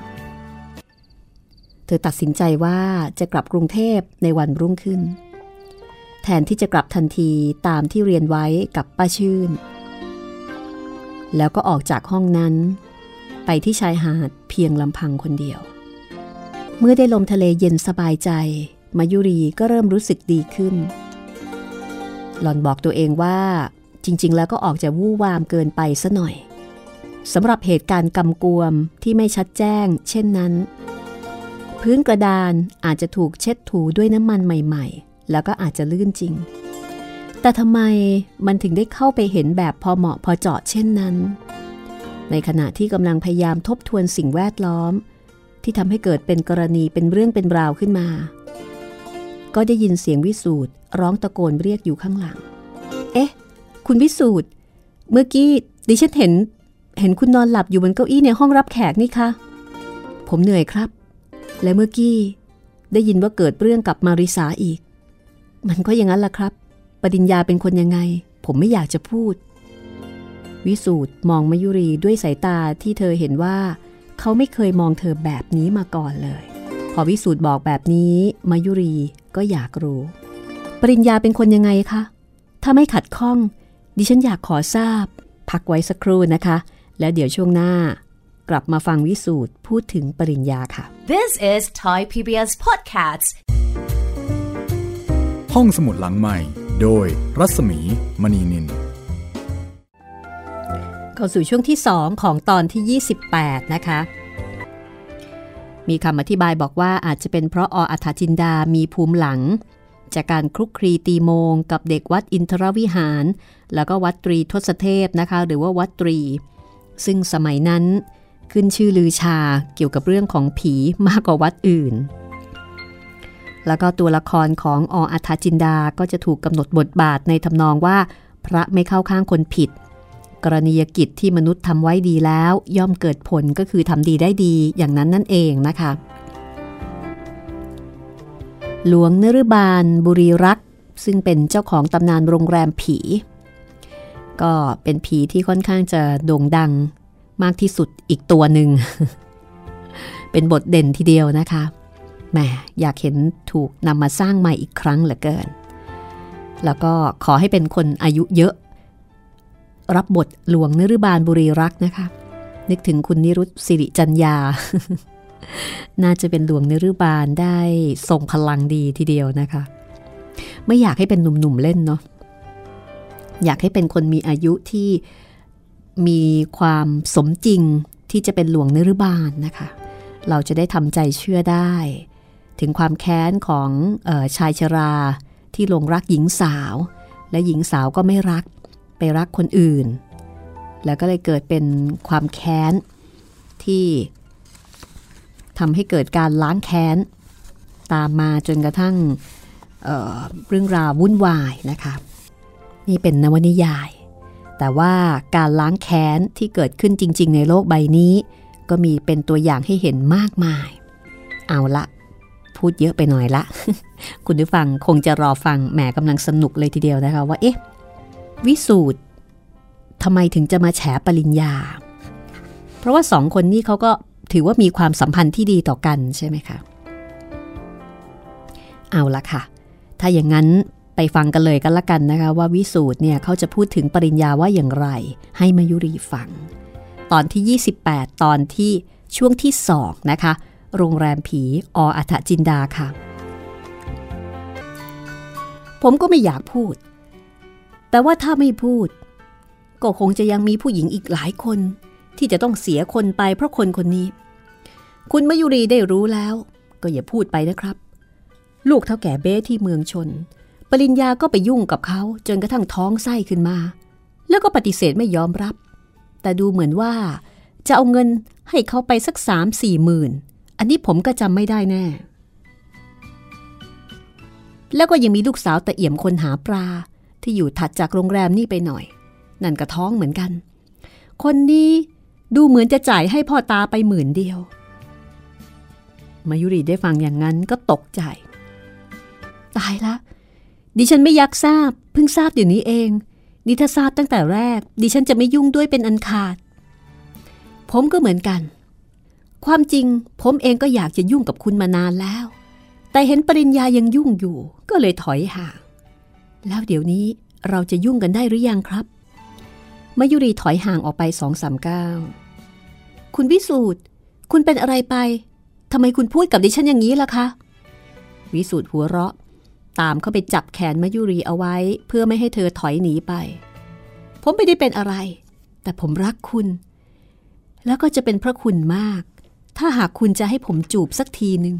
S3: เธอตัดสินใจว่าจะกลับกรุงเทพในวันรุ่งขึ้น แทนที่จะกลับทันทีตามที่เรียนไว้กับป้าชื่น แล้วก็ออกจากห้องนั้น ไปที่ชายหาดเพียงลำพังคนเดียว เมื่อได้ลมทะเลเย็นสบายใจ มายุรีก็เริ่มรู้สึกดีขึ้น หล่อนบอกตัวเองว่าจริง ๆ แล้วก็ออกจะวู่วามเกินไปซะหน่อยสำหรับเหตุการณ์กำกวมที่ไม่ชัดแจ้ง เช่นนั้น พื้นกระดานอาจจะถูกเช็ดถูด้วยน้ำมันใหม่ ๆ แล้วก็อาจจะลื่นจริง แต่ทำไมมันถึงได้เข้าไปเห็นแบบพอเหมาะพอเจาะเช่นนั้น ในขณะที่กำลังพยายามทบทวนสิ่งแวดล้อม ที่ทำให้เกิดเป็นกรณีเป็นเรื่องเป็นราวขึ้นมา ก็ได้ยินเสียงวิสูตรร้องตะโกนเรียกอยู่ข้างหลัง เอ๊ะ คุณวิสูตรเมื่อกี้ดิฉันเห็นเห็นคุณนอนหลับอยู่บนเก้าอี้ในห้องรับแขกนี่คะ ผมเหนื่อยครับ และเมื่อกี้ได้ยินว่าเกิดเรื่องกับมาริสาอีก มันก็อย่างนั้นล่ะครับ ปริญญาเป็นคนยังไง ผมไม่อยากจะพูด วิสูตรมองมายุรีด้วยสายตาที่เธอเห็นว่า เขาไม่เคยมองเธอแบบนี้มาก่อนเลย พอวิสูตรบอกแบบนี้มายุรีก็อยากรู้ ปริญญาเป็นคนยังไงคะ ถ้าไม่ขัดข้อง ดิฉันอยากขอทราบ พักไว้สักครู่นะคะ แล้วเดี๋ยวช่วงหน้ากลับมาฟังวิสูตรพูดถึงปริญญาค่ะ
S1: This is Thai PBS Podcasts.
S2: ห้องสมุดหลังใหม่ โดยรัศมีมณีนิน
S3: เข้าสู่ช่วงที่ 2 ของตอนที่ 28 นะคะ มีคำอธิบายบอกว่าอาจจะเป็นเพราะออัฐจินดามีภูมิหลัง จากการคลุกคลีตีโมง กับเด็กวัดอินทรวิหาร แล้วก็วัดตรีทศเทพนะคะ หรือว่าวัดตรี ซึ่งสมัยนั้นขึ้นชื่อลือชาเกี่ยวกับเรื่องของผีมากกว่าวัดอื่น แล้วก็ตัวละครของออัฐจินดาก็จะถูกกำหนดบทบาทในทำนองว่า พระไม่เข้าข้างคนผิด กรณียกิจที่มนุษย์ทำไว้ดีแล้ว ย่อมเกิดผลก็คือทำดีได้ดีอย่างนั้นนั่นเองนะคะ หลวงนฤบาล บุรีรักษ์ซึ่งเป็นเจ้าของตำนานโรงแรมผี ก็เป็นผีที่ค่อนข้างจะโด่งดังมากที่สุดอีกตัวหนึ่ง เป็นบทเด่นทีเดียวนะคะ แหมอยากเห็นถูกนำมาสร้างใหม่อีกครั้งเหลือเกิน แล้วก็ขอให้เป็นคนอายุเยอะ รับบทหลวงนฤบาลบุรีรักนะคะ นึกถึงคุณนิรุตสิริจัญญา น่าจะเป็นหลวงนฤบาลได้ทรงพลังดีทีเดียวนะคะ ไม่อยากให้เป็นหนุ่มๆเล่นเนาะอยากให้เป็นคนมีอายุที่มีความสมจริงที่จะเป็นหลวงนฤบาลนะคะ เราจะได้ทำใจเชื่อได้ ถึงความแค้นของออชายชราที่หลงรักหญิงสาว และหญิงสาวก็ไม่รักไปรักคนอื่น แล้วก็เลยเกิดเป็นความแค้นที่ทำให้เกิดการล้างแค้น ตามมาจนกระทั่งเเรื่องราววุ่นวายนะคะนี่เป็นนวนิยาย แต่ว่าการล้างแค้นที่เกิดขึ้นจริง ๆ ในโลกใบนี้ ก็มีเป็นตัวอย่างให้เห็นมากมาย เอาละ พูดเยอะไปหน่อยละ คุณผู้ฟังคงจะรอฟังแหมกำลังสนุกเลยทีเดียวนะคะว่าเอ๊ะวิสูตรทำไมถึงจะมาแฉปริญญา เพราะว่าสองคนนี้เขาก็ถือว่ามีความสัมพันธ์ที่ดีต่อกันใช่ไหมคะ เอาละค่ะ ถ้าอย่างนั้นไปฟังกันเลยกันละกันนะคะ ว่าวิสูตรเนี่ยเขาจะพูดถึงปริญญาว่าอย่างไร ให้มายุรีฟัง ตอนที่ 28 ตอนที่ช่วงที่ 2 นะคะ โรงแรมผีออัฐจินดาค่ะ ผมก็ไม่อยากพูด แต่ว่าถ้าไม่พูด ก็คงจะยังมีผู้หญิงอีกหลายคน ที่จะต้องเสียคนไปเพราะคนคนนี้ คุณมายุรีได้รู้แล้ว ก็อย่าพูดไปนะครับ ลูกเท่าแก่เบ้ที่เมืองชน ปริญญาก็ไปยุ่งกับเขาจนกระทั่งท้องไส้ขึ้นมา แล้วก็ปฏิเสธไม่ยอมรับ แต่ดูเหมือนว่าจะเอาเงินให้เขาไปสักสามสี่หมื่น อันนี้ผมก็จำไม่ได้แน่ แล้วก็ยังมีลูกสาวตะเอี่ยมคนหาปลาที่อยู่ถัดจากโรงแรมนี่ไปหน่อย นั่นก็ท้องเหมือนกัน คนนี้ดูเหมือนจะจ่ายให้พ่อตาไปหมื่นเดียว มายุรีได้ฟังอย่างนั้นก็ตกใจ ตายละ ดิฉันไม่ยักทราบ เพิ่งทราบเดี๋ยวนี้เองดิถ้าทราบตั้งแต่แรก ดิฉันจะไม่ยุ่งด้วยเป็นอันขาด ผมก็เหมือนกัน ความจริงผมเองก็อยากจะยุ่งกับคุณมานานแล้ว แต่เห็นปริญญายังยุ่งอยู่ ก็เลยถอยห่าง แล้วเดี๋ยวนี้เราจะยุ่งกันได้หรือยังครับมายุรีถอยห่างออกไปสองสามก้าวคุณวิสูตรคุณเป็นอะไรไปทำไมคุณพูดกับดิฉันอย่างนี้ล่ะคะ วิสูตรหัวเราะ ตามเข้าไปจับแขนมายุรีเอาไว้ เพื่อไม่ให้เธอถอยหนีไป ผมไม่ได้เป็นอะไร แต่ผมรักคุณ แล้วก็จะเป็นพระคุณมาก ถ้าหากคุณจะให้ผมจูบสักทีหนึ่ง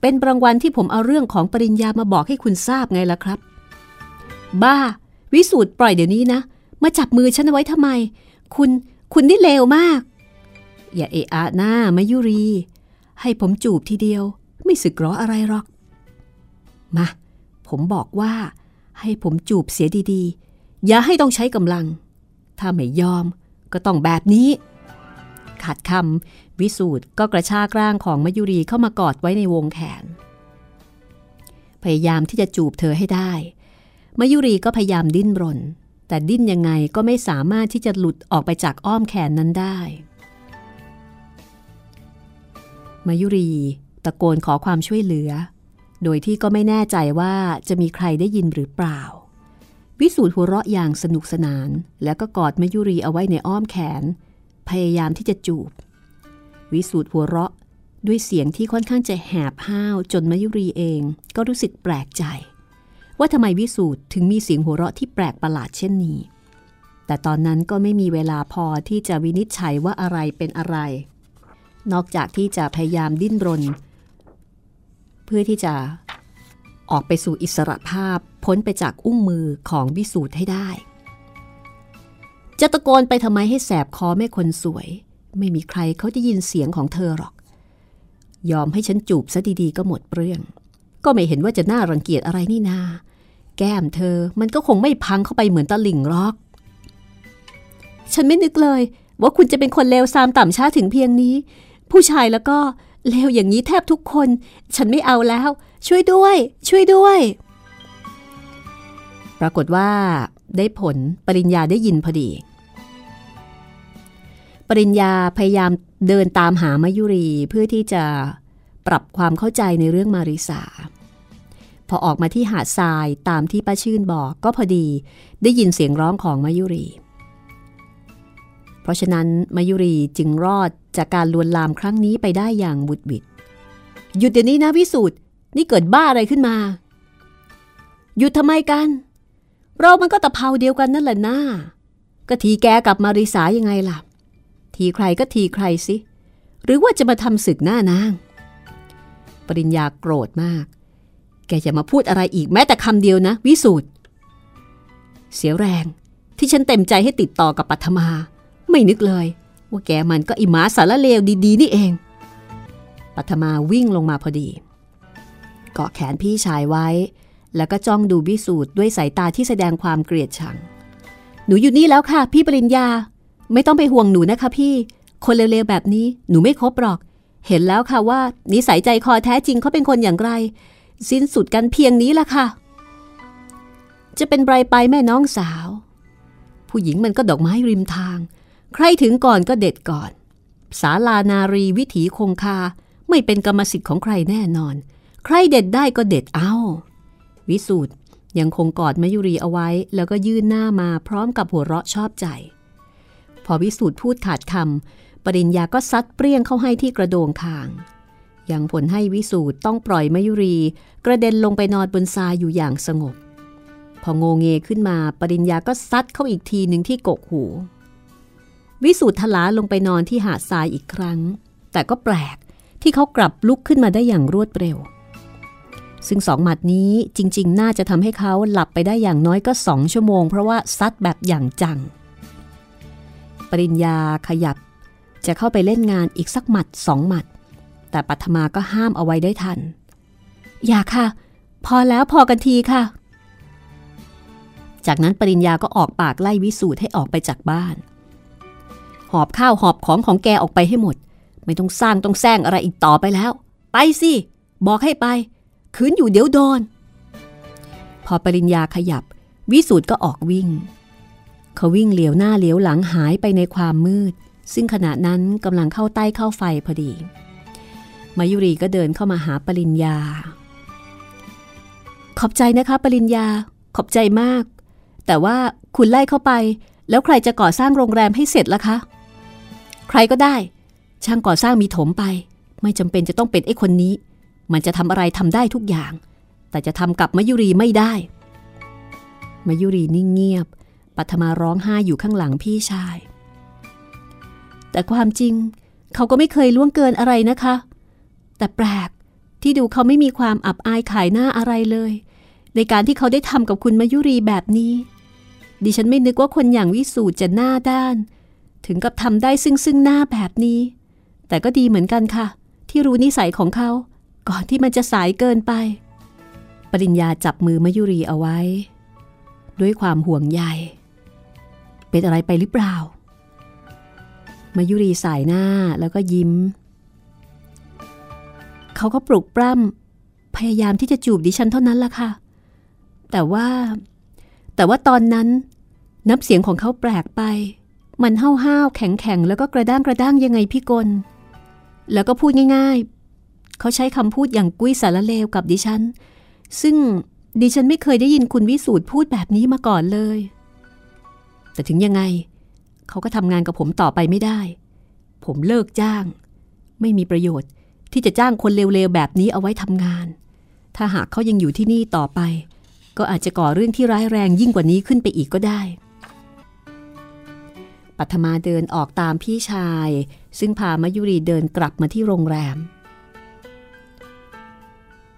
S3: เป็นรางวัลที่ผมเอาเรื่องของปริญญามาบอกให้คุณทราบไงล่ะครับ บ้า วิสูตรปล่อยเดี๋ยวนี้นะ มาจับมือฉันไว้ทำไม คุณ คุณนี่เลวมาก อย่าเอะอะหน้ามายุรี ให้ผมจูบทีเดียว ไม่สึกรออะไรหรอก มา ผมบอกว่า ให้ผมจูบเสียดีๆ อย่าให้ต้องใช้กำลัง ถ้าไม่ยอมก็ต้องแบบนี้ ขาดคำ วิสูตรก็กระชากร่างของมยุรีเข้ามากอดไว้ในวงแขน พยายามที่จะจูบเธอให้ได้ มยุรีก็พยายามดิ้นรน แต่ดิ้นยังไงก็ไม่สามารถที่จะหลุดออกไปจากอ้อมแขนนั้นได้มายุรีตะโกนขอความช่วยเหลือ โดยที่ก็ไม่แน่ใจว่าจะมีใครได้ยินหรือเปล่า วิสูตรหัวเราะอย่างสนุกสนาน แล้วก็กอดมายุรีเอาไว้ในอ้อมแขน พยายามที่จะจูบ วิสูตรหัวเราะ ด้วยเสียงที่ค่อนข้างจะแหบห้าวจนมายุรีเองก็รู้สึกแปลกใจ ว่าทำไมวิสูตรถึงมีเสียงหัวเราะที่แปลกประหลาดเช่นนี้ แต่ตอนนั้นก็ไม่มีเวลาพอที่จะวินิจฉัยว่าอะไรเป็นอะไร นอกจากที่จะพยายามดิ้นรน เพื่อที่จะออกไปสู่อิสระภาพพ้นไปจากอุ้งมือของวิสูตรให้ได้ จะตะโกนไปทำไมให้แสบคอแม่คนสวย ไม่มีใครเขาจะยินเสียงของเธอหรอก ยอมให้ฉันจูบซะดีๆก็หมดเรื่อง ก็ไม่เห็นว่าจะน่ารังเกียจอะไรนี่นา แก้มเธอมันก็คงไม่พังเข้าไปเหมือนตะลิ่งรอก ฉันไม่นึกเลย ว่าคุณจะเป็นคนเลวซามต่ำช้าถึงเพียงนี้ ผู้ชายแล้วก็เลวอย่างนี้แทบทุกคน ฉันไม่เอาแล้ว ช่วยด้วย ช่วยด้วย ปรากฏว่าได้ผลปริญญาได้ยินพอดี ปริญญาพยายามเดินตามหามายุรีเพื่อที่จะปรับความเข้าใจในเรื่องมาริสา พอออกมาที่หาดทรายตามที่ป้าชื่นบอกก็พอดีได้ยินเสียงร้องของมายุรี เพราะฉะนั้นมายุรีจึงรอดจากการลวนลามครั้งนี้ไปได้อย่างบุดบิดหยุดเดี๋ยวนี้นะวิสูตรนี่เกิดบ้าอะไรขึ้นมา หยุดทำไมกัน เรามันก็ตะเภาเดียวกันนั่นแหละน้าก็ทีแกกับมาริสายังไงล่ะ ทีใครก็ทีใครสิ หรือว่าจะมาทำศึกหน้านาง ปริญญาโกรธมาก แกจะมาพูดอะไรอีกแม้แต่คำเดียวนะ วิสูตรเสียแรงที่ฉันเต็มใจให้ติดต่อกับปัทมา ไม่นึกเลย ว่าแกมันก็อิมาสารเลวดีๆ นี่เอง ปัทมาวิ่งลงมาพอดี เกาะแขนพี่ชายไว้ แล้วก็จ้องดูวิสูตรด้วยสายตาที่แสดงความเกลียดชัง หนูอยู่นี่แล้วค่ะ พี่ปริญญา ไม่ต้องไปห่วงหนูนะคะพี่ คนเลวๆแบบนี้หนูไม่คบหรอก เห็นแล้วค่ะว่า นิสัยใจคอแท้จริงเขาเป็นคนอย่างไร สิ้นสุดกันเพียงนี้ละค่ะ จะเป็นไรไปแม่น้องสาว ผู้หญิงมันก็ดอกไม้ริมทาง ใครถึงก่อนก็เด็ดก่อน สาลานารีวิถีคงคาไม่เป็นกรรมสิทธิ์ของใครแน่นอน ใครเด็ดได้ก็เด็ดเอาวิสูตรยังคงกอดมยุรีเอาไว้ แล้วก็ยื่นหน้ามาพร้อมกับหัวเราะชอบใจ พอวิสูตรพูดขาดคำปริญญาก็ซัดเปรี้ยงเข้าให้ที่กระโดงคาง ยังผลให้วิสูตรต้องปล่อยมยุรี กระเด็นลงไปนอนบนทรายอยู่อย่างสงบ พอโงเงขึ้นมาปริญญาก็ซัดเข้าอีกทีหนึ่งที่กกหู วิสูตรทลาลงไปนอนที่หาดทรายอีกครั้ง แต่ก็แปลกที่เขากลับลุกขึ้นมาได้อย่างรวดเร็ว ซึ่งสองหมัดนี้จริง ๆ น่าจะทำให้เขาหลับไปได้อย่างน้อยก็สองชั่วโมง เพราะว่าซัดแบบอย่างจัง ปริญญาขยับ จะเข้าไปเล่นงานอีกสักหมัดสองหมัด แต่ปัทมาก็ห้ามเอาไว้ได้ทัน อย่าค่ะ พอแล้วพอกันทีค่ะ จากนั้นปริญญาก็ออกปากไล่วิสูตรให้ออกไปจากบ้าน หอบข้าวหอบของของแกออกไปให้หมด ไม่ต้องสร้างต้องแซงอะไรอีกต่อไปแล้ว ไปสิ บอกให้ไป คืนอยู่เดี๋ยวโดน พอปริญญาขยับ วิสูตรก็ออกวิ่ง เขาวิ่งเหลียวหน้าเหลียวหลังหายไปในความมืด ซึ่งขณะนั้นกำลังเข้าใต้เข้าไฟพอดี มายุรีก็เดินเข้ามาหาปริญญา ขอบใจนะคะปริญญา ขอบใจมาก แต่ว่าคุณไล่เข้าไป แล้วใครจะก่อสร้างโรงแรมให้เสร็จล่ะคะ ใครก็ได้ ช่างก่อสร้างมีถมไป ไม่จำเป็นจะต้องเป็นไอ้คนนี้ มันจะทำอะไรทำได้ทุกอย่าง แต่จะทำกับมายุรีไม่ได้ มายุรีนิ่งเงียบ ปัทมาร้องไห้อยู่ข้างหลังพี่ชาย แต่ความจริง เขาก็ไม่เคยล่วงเกินอะไรนะคะ แต่แปลกที่ดูเขาไม่มีความอับอายขายหน้าอะไรเลย ในการที่เขาได้ทำกับคุณมายุรีแบบนี้ ดิฉันไม่นึกว่าคนอย่างวิสูจะหน้าด้าน ถึงกับทำได้ซึ่งซึ่งหน้าแบบนี้ แต่ก็ดีเหมือนกันค่ะ ที่รู้นิสัยของเขา ก่อนที่มันจะสายเกินไป ปริญญาจับมือมยุรีเอาไว้ ด้วยความห่วงใย เป็นอะไรไปหรือเปล่า มายุรีสายหน้าแล้วก็ยิ้ม เขาก็ปลุกปล้ำพยายามที่จะจูบดิฉันเท่านั้นล่ะค่ะ แต่ว่า แต่ว่าตอนนั้นน้ำเสียงของเขาแปลกไป มันห้าวๆแข็งๆแล้วก็กระด้างกระด้างยังไงพี่กลแล้วก็พูดง่ายๆ เขาใช้คำพูดอย่างกุ้ยสารเลวกับดิฉัน ซึ่งดิฉันไม่เคยได้ยินคุณวิสูตรพูดแบบนี้มาก่อนเลย แต่ถึงยังไง เขาก็ทำงานกับผมต่อไปไม่ได้ ผมเลิกจ้าง ไม่มีประโยชน์ที่จะจ้างคนเลวๆแบบนี้เอาไว้ทำงาน ถ้าหากเขายังอยู่ที่นี่ต่อไป ก็อาจจะก่อเรื่องที่ร้ายแรงยิ่งกว่านี้ขึ้นไปอีกก็ได้ ปัทมาเดินออกตามพี่ชาย ซึ่งพามายุรีเดินกลับมาที่โรงแรม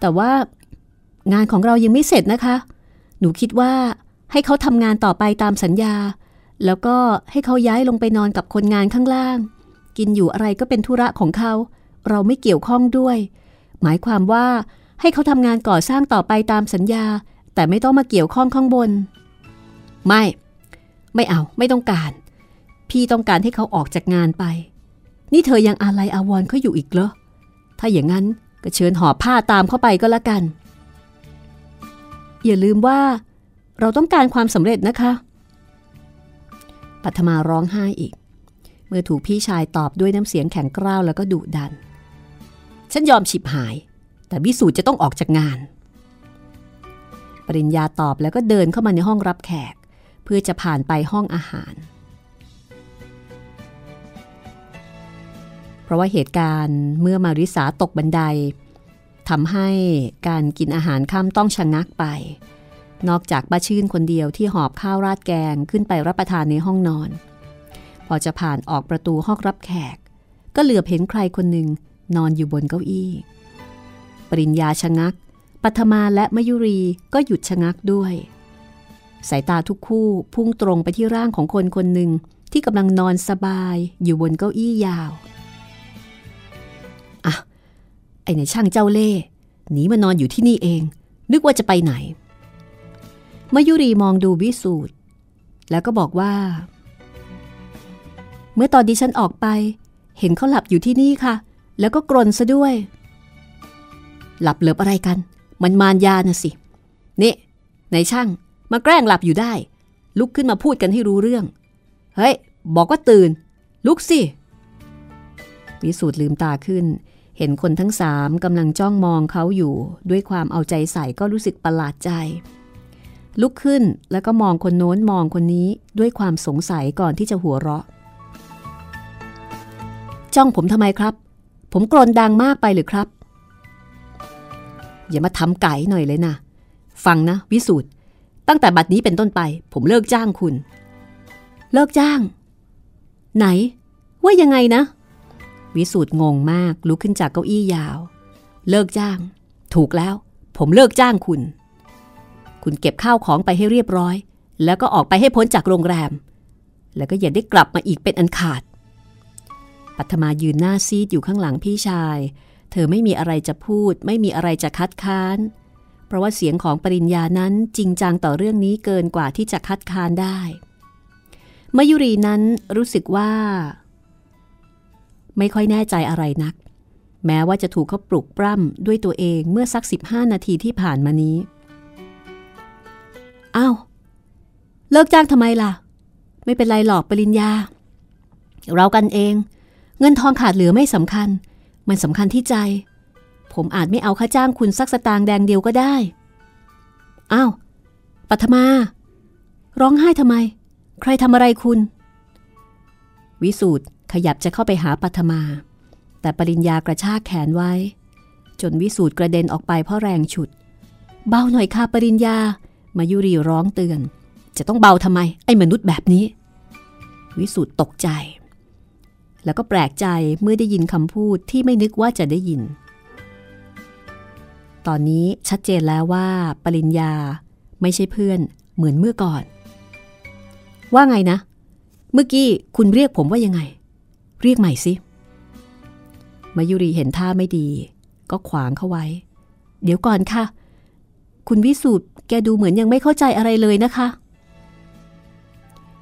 S3: แต่ว่างานของเรายังไม่เสร็จนะคะ หนูคิดว่าให้เขาทำงานต่อไปตามสัญญา แล้วก็ให้เขาย้ายลงไปนอนกับคนงานข้างล่าง กินอยู่อะไรก็เป็นธุระของเขา เราไม่เกี่ยวข้องด้วย หมายความว่าให้เขาทำงานก่อสร้างต่อไปตามสัญญา แต่ไม่ต้องมาเกี่ยวข้องข้างบน ไม่ ไม่เอาไม่ต้องการ พี่ต้องการให้เขาออกจากงานไป นี่เธอยังอาลัยอาวรณ์เขาอยู่อีกเหรอ ถ้าอย่างนั้นก็เชิญหอผ้าตามเข้าไปก็แล้วกัน อย่าลืมว่า เราต้องการความสำเร็จนะคะ ปัทมาร้องไห้อีก เมื่อถูกพี่ชายตอบด้วยน้ำเสียงแข็งกร้าวแล้วก็ดุดัน ฉันยอมฉิบหาย แต่วิสูตรจะต้องออกจากงาน ปริญญาตอบแล้วก็เดินเข้ามาในห้องรับแขก เพื่อจะผ่านไปห้องอาหาร เพราะว่าเหตุการณ์เมื่อมาริสาตกบันไดทำให้การกินอาหารค่ำต้องชะงักไป นอกจากบ้าชื่นคนเดียวที่หอบข้าวราดแกงขึ้นไปรับประทานในห้องนอน พอจะผ่านออกประตูห้องรับแขก ก็เหลือบเห็นใครคนหนึ่งนอนอยู่บนเก้าอี้ ปริญญาชะงัก ปัทมาและมยุรีก็หยุดชะงักด้วย สายตาทุกคู่พุ่งตรงไปที่ร่างของคนคนหนึ่งที่กำลังนอนสบายอยู่บนเก้าอี้ยาวอะไอ้ในช่างเจ้าเล่ห์หนีมานอนอยู่ที่นี่เอง นึกว่าจะไปไหน มายุรีมองดูวิสูตรแล้วก็บอกว่า เมื่อตอนดิฉันออกไป เห็นเขาหลับอยู่ที่นี่ค่ะ แล้วก็กรนซะด้วย หลับเหลือบอะไรกัน มันมารยานะสิ นี่ในช่าง มาแกล้งหลับอยู่ได้ ลุกขึ้นมาพูดกันให้รู้เรื่อง เฮ้ย บอกว่าตื่น ลุกสิวิสูตรลืมตาขึ้น เห็นคนทั้งสามกำลังจ้องมองเขาอยู่ ด้วยความเอาใจใส่ก็รู้สึกประหลาดใจ ลุกขึ้นแล้วก็มองคนโน้นมองคนนี้ด้วยความสงสัยก่อนที่จะหัวเราะ จ้องผมทำไมครับ ผมกรนดังมากไปหรือครับ อย่ามาทำไก่หน่อยเลยนะ ฟังนะ วิสูตรตั้งแต่บัดนี้เป็นต้นไป ผมเลิกจ้างคุณ เลิกจ้าง ไหน ว่ายังไงนะ วิสูตรงงมากลุกขึ้นจากเก้าอี้ยาว เลิกจ้าง ถูกแล้ว ผมเลิกจ้างคุณ คุณเก็บข้าวของไปให้เรียบร้อย แล้วก็ออกไปให้พ้นจากโรงแรม แล้วก็อย่าได้กลับมาอีกเป็นอันขาด ปัทมายืนหน้าซีดอยู่ข้างหลังพี่ชาย เธอไม่มีอะไรจะพูด ไม่มีอะไรจะคัดค้าน เพราะว่าเสียงของปริญญานั้นจริงจังต่อเรื่องนี้เกินกว่าที่จะคัดค้านได้ มยุรีนั้นรู้สึกว่า ไม่ค่อยแน่ใจอะไรนัก แม้ว่าจะถูกเขาปลุกปล้ำด้วยตัวเองเมื่อสัก 15 นาทีที่ผ่านมานี้ อ้าวเลิกจ้างทำไมล่ะ ไม่เป็นไรหรอกปริญญา เรากันเอง เงินทองขาดเหลือไม่สำคัญ มันสำคัญที่ใจ ผมอาจไม่เอาค่าจ้างคุณสักสตางค์แดงเดียวก็ได้อ้าวปัทมา ร้องไห้ทำไม ใครทำอะไรคุณ วิสูตรขยับจะเข้าไปหาปัทมา แต่ปริญญากระชากแขนไว้ จนวิสูตรกระเด็นออกไปเพราะแรงฉุด เบาหน่อยค่ะปริญญา มายุรีร้องเตือน จะต้องเบาทำไม ไอ้มนุษย์แบบนี้ วิสูตรตกใจ แล้วก็แปลกใจเมื่อได้ยินคำพูดที่ไม่นึกว่าจะได้ยิน ตอนนี้ชัดเจนแล้วว่า ปริญญาไม่ใช่เพื่อนเหมือนเมื่อก่อน ว่าไงนะ เมื่อกี้คุณเรียกผมว่ายังไง เรียกใหม่สิมายุรีเห็นท่าไม่ดี ก็ขวางเข้าไว้ เดี๋ยวก่อนค่ะ คุณวิสูตร แกดูเหมือนยังไม่เข้าใจอะไรเลยนะคะ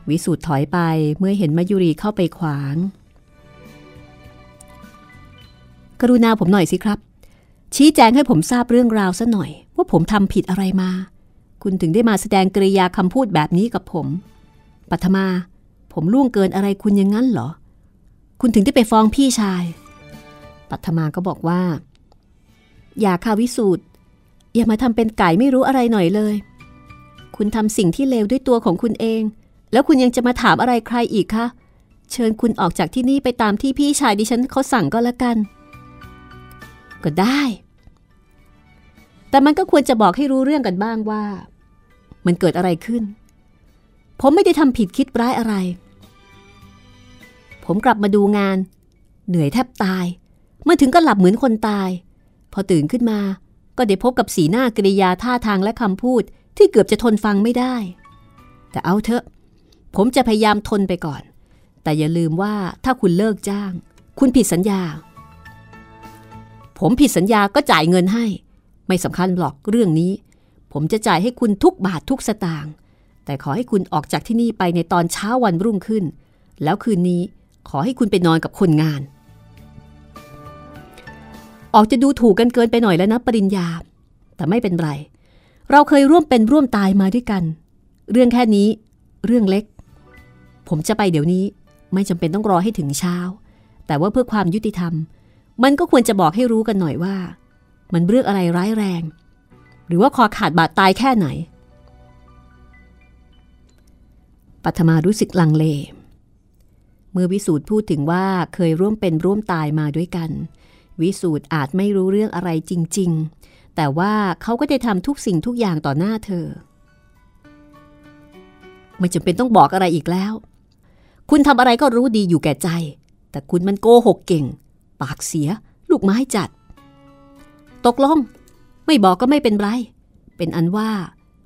S3: วิสูตรถอยไปเมื่อเห็นมายุรีเข้าไปขวาง กรุณาผมหน่อยสิครับ ชี้แจงให้ผมทราบเรื่องราวซะหน่อย ว่าผมทำผิดอะไรมา คุณถึงได้มาแสดงกริยาคำพูดแบบนี้กับผม ปัทมา ผมล่วงเกินอะไรคุณย่างนั้นเหรอ คุณถึงได้ไปฟ้องพี่ชาย ปัทมาก็บอกว่า อย่าค่ะวิสูตร อย่ามาทำเป็นไก่ไม่รู้อะไรหน่อยเลย คุณทำสิ่งที่เลวด้วยตัวของคุณเอง แล้วคุณยังจะมาถามอะไรใครอีกคะ เชิญคุณออกจากที่นี่ไปตามที่พี่ชายดิฉันเขาสั่งก็แล้วกัน ก็ได้ แต่มันก็ควรจะบอกให้รู้เรื่องกันบ้างว่า มันเกิดอะไรขึ้น ผมไม่ได้ทำผิดคิดร้ายอะไร ผมกลับมาดูงาน เหนื่อยแทบตายมาถึงก็หลับเหมือนคนตาย พอตื่นขึ้นมา ก็ได้พบกับสีหน้ากริยาท่าทางและคำพูดที่เกือบจะทนฟังไม่ได้ แต่เอาเถอะ ผมจะพยายามทนไปก่อน แต่อย่าลืมว่าถ้าคุณเลิกจ้าง คุณผิดสัญญา ผมผิดสัญญาก็จ่ายเงินให้ ไม่สำคัญหรอกเรื่องนี้ ผมจะจ่ายให้คุณทุกบาททุกสตางค์แต่ขอให้คุณออกจากที่นี่ไปในตอนเช้าวันรุ่งขึ้น แล้วคืนนี้ขอให้คุณไปนอนกับคนงาน ออกจะดูถูกกันเกินไปหน่อยแล้วนะปริญญา แต่ไม่เป็นไร เราเคยร่วมเป็นร่วมตายมาด้วยกัน เรื่องแค่นี้ เรื่องเล็ก ผมจะไปเดี๋ยวนี้ไม่จำเป็นต้องรอให้ถึงเช้า แต่ว่าเพื่อความยุติธรรม มันก็ควรจะบอกให้รู้กันหน่อยว่า มันเรื่องอะไรร้ายแรง หรือว่าคอขาดบาดตายแค่ไหนปัทมารู้สึกลังเล เมื่อวิสูตรพูดถึงว่าเคยร่วมเป็นร่วมตายมาด้วยกัน วิสูตรอาจไม่รู้เรื่องอะไรจริง ๆ แต่ว่าเขาก็ได้ทำทุกสิ่งทุกอย่างต่อหน้าเธอ ไม่จำเป็นต้องบอกอะไรอีกแล้ว คุณทำอะไรก็รู้ดีอยู่แก่ใจ แต่คุณมันโกหกเก่ง ปากเสีย ลูกไม้จัด ตกลง ไม่บอกก็ไม่เป็นไร เป็นอันว่า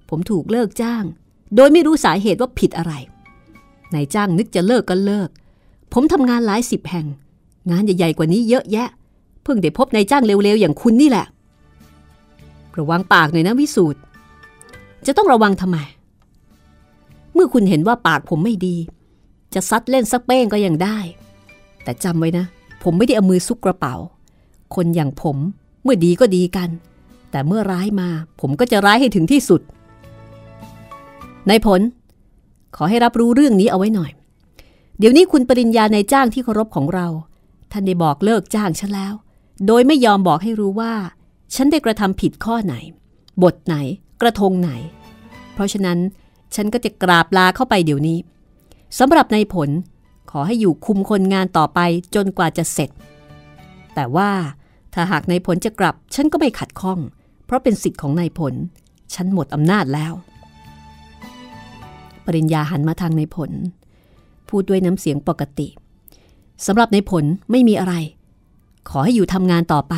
S3: ผมถูกเลิกจ้าง โดยไม่รู้สาเหตุว่าผิดอะไรนายจ้างนึกจะเลิกก็เลิก ผมทำงานหลายสิบแห่ง งานใหญ่ๆกว่านี้เยอะแยะ เพิ่งได้พบนายจ้างเร็วๆอย่างคุณนี่แหละ ระวังปากหน่อยนะวิสูตรจะต้องระวังทำไม เมื่อคุณเห็นว่าปากผมไม่ดี จะซัดเล่นสักเป้งก็ยังได้ แต่จำไว้นะ ผมไม่ได้เอามือซุกกระเป๋า คนอย่างผมเมื่อดีก็ดีกัน แต่เมื่อร้ายมา ผมก็จะร้ายให้ถึงที่สุดในผล ขอให้รับรู้เรื่องนี้เอาไว้หน่อย เดี๋ยวนี้คุณปริญญาในจ้างที่เคารพของเรา ท่านได้บอกเลิกจ้างฉันแล้ว โดยไม่ยอมบอกให้รู้ว่า ฉันได้กระทำผิดข้อไหน บทไหน กระทงไหน เพราะฉะนั้นฉันก็จะกราบลาเข้าไปเดี๋ยวนี้สำหรับในผลขอให้อยู่คุมคนงานต่อไปจนกว่าจะเสร็จ แต่ว่าถ้าหากในผลจะกลับ ฉันก็ไม่ขัดข้อง เพราะเป็นสิทธิ์ของนายผล ฉันหมดอำนาจแล้ว ปริญญาหันมาทางในผล พูดด้วยน้ำเสียงปกติสำหรับในผลไม่มีอะไร ขอให้อยู่ทำงานต่อไป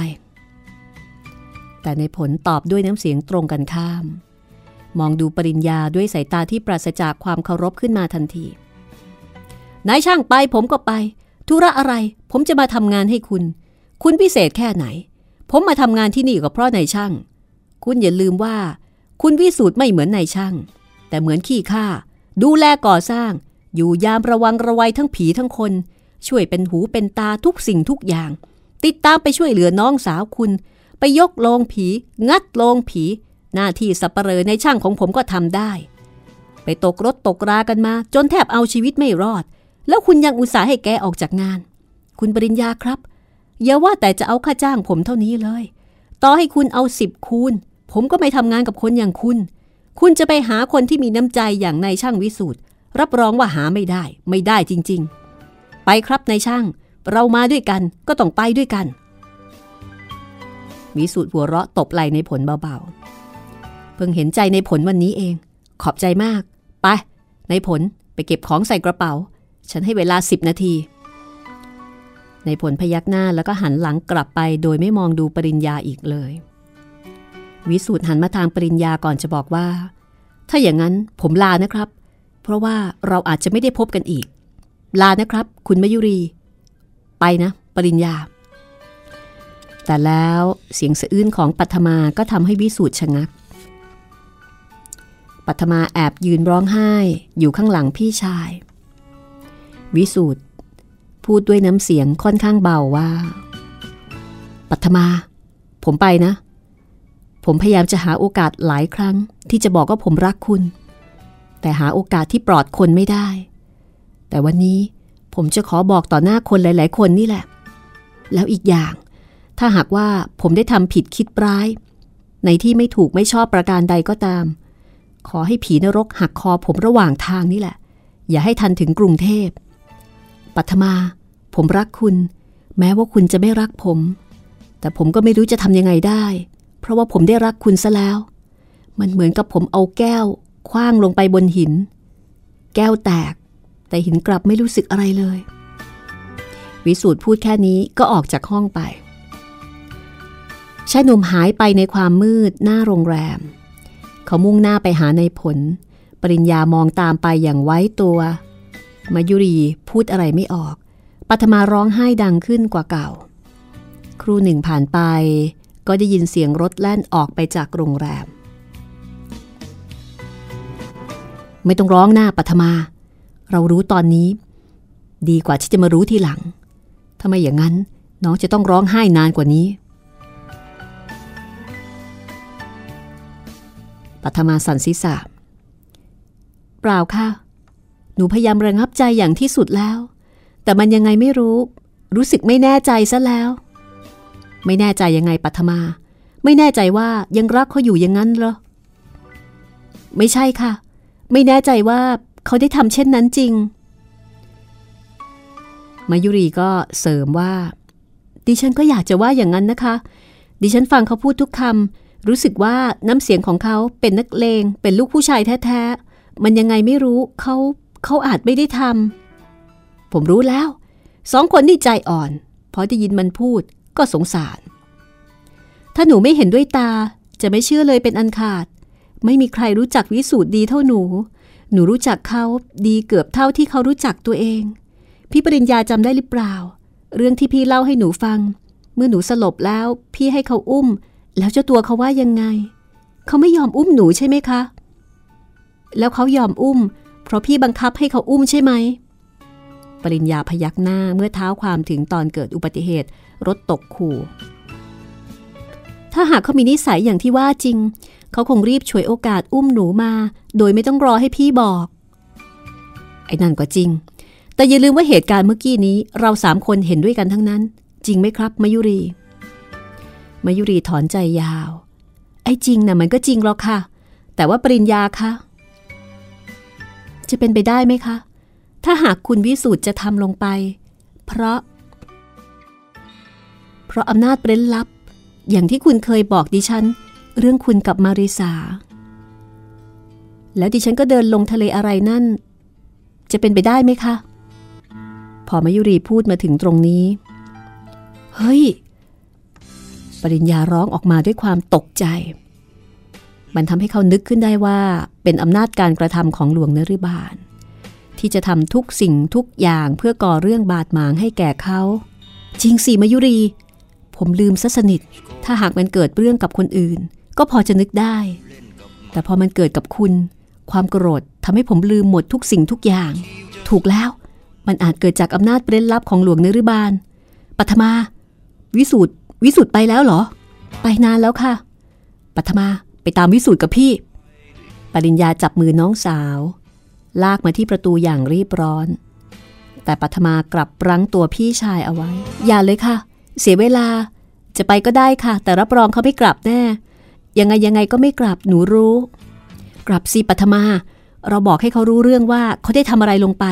S3: แต่ในผลตอบด้วยน้ำเสียงตรงกันข้าม มองดูปริญญาด้วยสายตาที่ปราศจากความเคารพขึ้นมาทันที นายช่างไปผมก็ไป ธุระอะไร ผมจะมาทำงานให้คุณ คุณพิเศษแค่ไหน ผมมาทำงานที่นี่ก็เพราะนายช่าง คุณอย่าลืมว่า คุณวิสูตรไม่เหมือนนายช่าง แต่เหมือนขี้ข้าดูแลก่อสร้าง อยู่ยามระวังระวัยทั้งผีทั้งคน ช่วยเป็นหูเป็นตาทุกสิ่งทุกอย่าง ติดตามไปช่วยเหลือน้องสาวคุณ ไปยกโลงผี งัดโลงผี หน้าที่สัปเหร่อในช่างของผมก็ทำได้ ไปตกรถตกรากันมา จนแทบเอาชีวิตไม่รอด แล้วคุณยังอุตส่าห์ให้แกออกจากงาน คุณปริญญาครับอย่าว่าแต่จะเอาค่าจ้างผมเท่านี้เลย ต่อให้คุณเอาสิบคูณ ผมก็ไม่ทำงานกับคนอย่างคุณ คุณจะไปหาคนที่มีน้ำใจอย่างนายช่างวิสูตรรับรองว่าหาไม่ได้ ไม่ได้จริง ๆ ไปครับนายช่าง เรามาด้วยกันก็ต้องไปด้วยกัน วิสูตรหัวเราะตบไหลในผลเบาๆ เพิ่งเห็นใจในผลวันนี้เอง ขอบใจมาก ไป ในผลไปเก็บของใส่กระเป๋า ฉันให้เวลาสิบนาที ในผลพยักหน้าแล้วก็หันหลังกลับไปโดยไม่มองดูปริญญาอีกเลย วิสูตรหันมาทางปริญญาก่อนจะบอกว่า ถ้าอย่างนั้นผมลานะครับ เพราะว่าเราอาจจะไม่ได้พบกันอีก ลานะครับ คุณมยุรี ไปนะปริญญา แต่แล้วเสียงสะอื้นของปัทมาก็ทำให้วิสูตรชะงัก ปัทมาแอบยืนร้องไห้อยู่ข้างหลังพี่ชาย วิสูตรพูดด้วยน้ำเสียงค่อนข้างเบาว่า ปัทมา ผมไปนะ ผมพยายามจะหาโอกาสหลายครั้ง ที่จะบอกว่าผมรักคุณ แต่หาโอกาสที่ปลอดคนไม่ได้ แต่วันนี้ ผมจะขอบอกต่อหน้าคนหลาย ๆ คนนี่แหละ แล้วอีกอย่าง ถ้าหากว่าผมได้ทำผิดคิดร้าย ในที่ไม่ถูกไม่ชอบประการใดก็ตาม ขอให้ผีนรกหักคอผมระหว่างทางนี่แหละ อย่าให้ทันถึงกรุงเทพ ปัทมา ผมรักคุณ แม้ว่าคุณจะไม่รักผม แต่ผมก็ไม่รู้จะทำยังไงได้ เพราะว่าผมได้รักคุณซะแล้ว มันเหมือนกับผมเอาแก้วคว้างลงไปบนหิน แก้วแตก แต่หินกลับไม่รู้สึกอะไรเลย วิสูตรพูดแค่นี้ก็ออกจากห้องไปชายหนุ่มหายไปในความมืดหน้าโรงแรม เขามุ่งหน้าไปหาในผล ปริญญามองตามไปอย่างไว้ตัว มายุรีพูดอะไรไม่ออก ปัทมาร้องไห้ดังขึ้นกว่าเก่า ครูหนึ่งผ่านไป ก็ได้ยินเสียงรถแล่นออกไปจากโรงแรม ไม่ต้องร้องหน้าปัทมา เรารู้ตอนนี้ ดีกว่าที่จะมารู้ทีหลัง ถ้าไม่อย่างนั้น น้องจะต้องร้องไห้นานกว่านี้ปัทมาสันศีษะเปล่าค่ะ หนูพยายามระงับใจอย่างที่สุดแล้ว แต่มันยังไงไม่รู้ รู้สึกไม่แน่ใจซะแล้ว ไม่แน่ใจยังไงปัทมา ไม่แน่ใจว่ายังรักเขาอยู่อย่างนั้นเหรอ ไม่ใช่ค่ะ ไม่แน่ใจว่า เขาได้ทำเช่นนั้นจริง มายุรีก็เสริมว่า ดิฉันก็อยากจะว่าอย่างนั้นนะคะ ดิฉันฟังเขาพูดทุกคำรู้สึกว่าน้ำเสียงของเขาเป็นนักเลง เป็นลูกผู้ชายแท้ๆ มันยังไงไม่รู้เขาเขาอาจไม่ได้ทำผมรู้แล้ว สองคนนี่ใจอ่อนพอได้ยินมันพูดก็สงสาร ถ้าหนูไม่เห็นด้วยตาจะไม่เชื่อเลยเป็นอันขาด ไม่มีใครรู้จักวิสูตรดีเท่าหนู หนูรู้จักเขาดีเกือบเท่าที่เขารู้จักตัวเอง พี่ปริญญาจำได้หรือเปล่า เรื่องที่พี่เล่าให้หนูฟัง เมื่อหนูสลบแล้ว พี่ให้เขาอุ้ม แล้วเจ้าตัวเขาว่ายังไง เขาไม่ยอมอุ้มหนูใช่ไหมคะ แล้วเขายอมอุ้ม เพราะพี่บังคับให้เขาอุ้มใช่ไหม ปริญญาพยักหน้าเมื่อเท้าความถึงตอนเกิดอุบัติเหตุ รถตกขู่ ถ้าหากเขามีนิสัยอย่างที่ว่าจริง เขาคงรีบฉวยโอกาสอุ้มหนูมา โดยไม่ต้องรอให้พี่บอก ไอ้นั่นก็จริง แต่อย่าลืมว่าเหตุการณ์เมื่อกี้นี้ เราสามคนเห็นด้วยกันทั้งนั้น จริงไหมครับ มายุรี มายุรีถอนใจยาว ไอ้จริงนะ่ะมันก็จริงหรอกค่ะ แต่ว่าปริญญาคะจะเป็นไปได้ไหมคะ ถ้าหากคุณวิสูตรจะทำลงไป เพราะ เพราะอำนาจเร้นลับ อย่างที่คุณเคยบอกดิฉัน เรื่องคุณกับมาริสา แล้วดิฉันก็เดินลงทะเลอะไรนั่น จะเป็นไปได้ไหมคะ พอมายุรีพูดมาถึงตรงนี้ เฮ้ย ปริญญาร้องออกมาด้วยความตกใจ มันทำให้เขานึกขึ้นได้ว่า เป็นอำนาจการกระทำของหลวงนริบาล ที่จะทำทุกสิ่งทุกอย่างเพื่อก่อเรื่องบาดหมางให้แก่เขาจริงสิมายุรี ผมลืมซะสนิท ถ้าหากมันเกิดเรื่องกับคนอื่น ก็พอจะนึกได้ แต่พอมันเกิดกับคุณ ความโกรธทำให้ผมลืมหมดทุกสิ่งทุกอย่าง ถูกแล้ว มันอาจเกิดจากอำนาจเร้นลับของหลวงนริบาลปัทมา วิสูตรวิสูตรไปแล้วเหรอ ไปนานแล้วค่ะ ปัทมาไปตามวิสูตรกับพี่ ปริญญาจับมือน้องสาว ลากมาที่ประตูอย่างรีบร้อน แต่ปัทมากลับรั้งตัวพี่ชายเอาไว้ อย่าเลยค่ะ เสียเวลา จะไปก็ได้ค่ะ แต่รับรองเขาไม่กลับแน่ ยังไงยังไงก็ไม่กลับหนูรู้ กลับสิปัทมา เราบอกให้เขารู้เรื่องว่าเขาได้ทำอะไรลงไป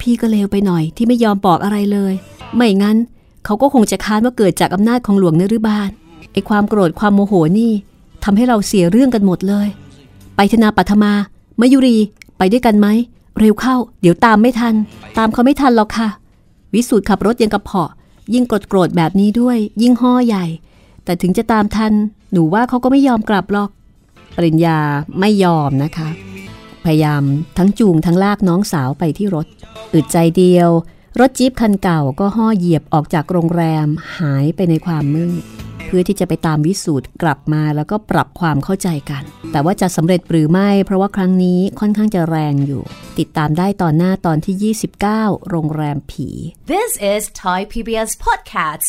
S3: พี่ก็เลวไปหน่อยที่ไม่ยอมบอกอะไรเลย ไม่งั้น เขาก็คงจะค้านว่าเกิดจากอำนาจของหลวงนฤบาลไอ้ความโกรธความโมโหนี่ทำให้เราเสียเรื่องกันหมดเลย ไปธนาปัทมามายุรีไปด้วยกันไหมเร็วเข้า เดี๋ยวตามไม่ทัน ตามเขาไม่ทันหรอกค่ะ วิสูตรขับรถยังกระเพาะ ยิ่งโกรธโกรธแบบนี้ด้วย ยิ่งห่อใหญ่ แต่ถึงจะตามทัน หนูว่าเขาก็ไม่ยอมกลับหรอก ปริญญาไม่ยอมนะคะ พยายามทั้งจูงทั้งลากน้องสาวไปที่รถ อึดใจเดียว รถจี๊ปคันเก่าก็ห่อเหยียบออกจากโรงแรมหายไปในความมืด เพื่อที่จะไปตามวิสูตรกลับมาแล้วก็ปรับความเข้าใจกัน แต่ว่าจะสำเร็จหรือไม่ เพราะว่าครั้งนี้ค่อนข้างจะแรงอยู่ ติดตามได้ตอนหน้าตอนที่ 29 โรงแรมผี
S1: This is Thai PBS Podcasts